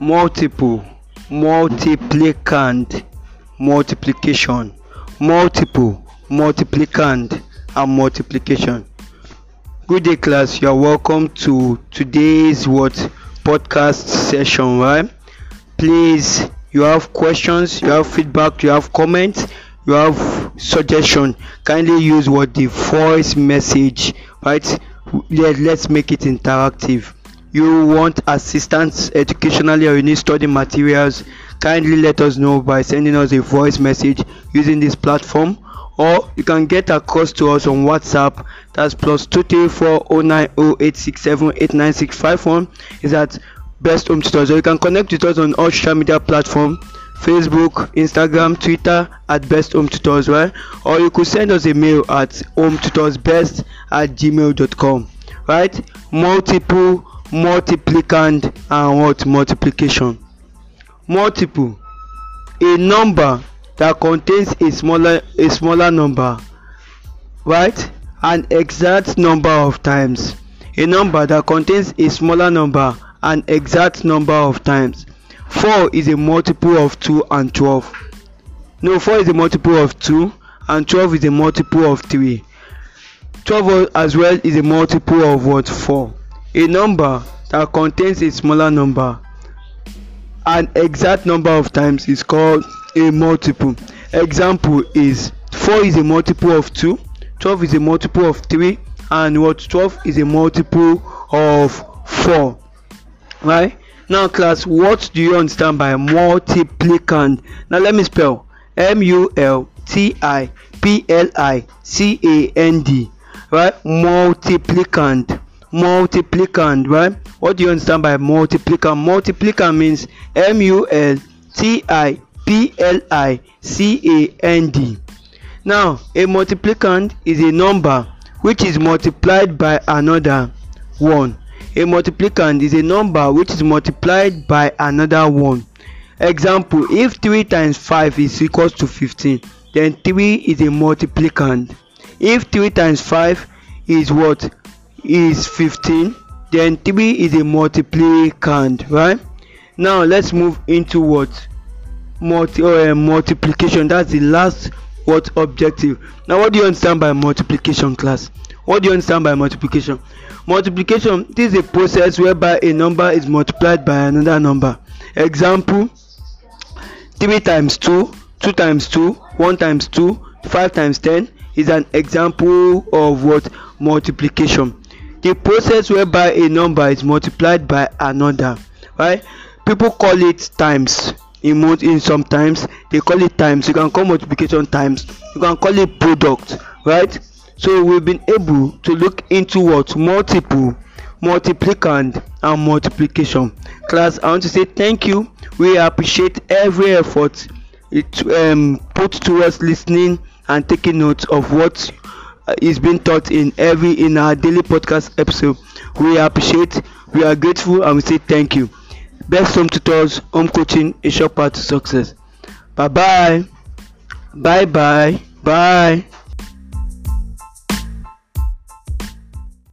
multiple multiplicand multiplication multiple multiplicand and multiplication. Good day class. You are welcome to today's what? Podcast session right? Please you have questions you have feedback you have comments you have suggestion. Kindly use what? The voice message right? Let, let's make it interactive you want assistance educationally or you need study materials kindly let us know by sending us a voice message using this platform or you can get across to us on whatsapp. That's plus 2340908678965 is at best home tutors or you can connect with us on all social media platforms facebook instagram twitter at best home tutors right? Or you could send us a mail at home tutors best at gmail.com right? Multiple multiplicand and what? Multiplication. Multiple. A number that contains a smaller a smaller number right? An exact number of times. A number that contains a smaller number an exact number of times. 4 is a multiple of 2 and 12 no 4 is a multiple of 2 and 12 is a multiple of 3 12 as well is a multiple of what? 4 a number that contains a smaller number. An exact number of times is called a multiple. Example is 4 is a multiple of 2 12 is a multiple of 3 and what 12 is a multiple of 4 right? Now class what do you understand by multiplicand? Now let me spell. M u l t i p l i c a n d. Right? Multiplicand multiplicand right? What do you understand by multiplicand multiplicand means m u l t i p l i c a n d. Now a multiplicand is a number which is multiplied by another one. A multiplicand is a number which is multiplied by another one. Example if 3 times 5 is equals to 15 then 3 is a multiplicand. If 3 times 5 is what is 15 then 3 is a multiplicand right? Now let's move into what? Multi uh, multiplication. That's the last what objective. Now what do you understand by multiplication class? What do you understand by multiplication? Multiplication this is a process whereby a number is multiplied by another number. Example 3 times 2 2 times 2 1 times 2 5 times 10 is an example of what? Multiplication the process whereby a number is multiplied by another right? People call it times. In most in sometimes they call it times. You can call multiplication times. You can call it product right? So we've been able to look into what? Multiple multiplicand and multiplication. Class i want to say thank you. We appreciate every effort it um, put towards listening and taking note of what Uh, is being taught in every in our daily podcast episode. We appreciate we are grateful and we say thank you. Best home tutors home coaching a short path to success. Bye bye bye bye bye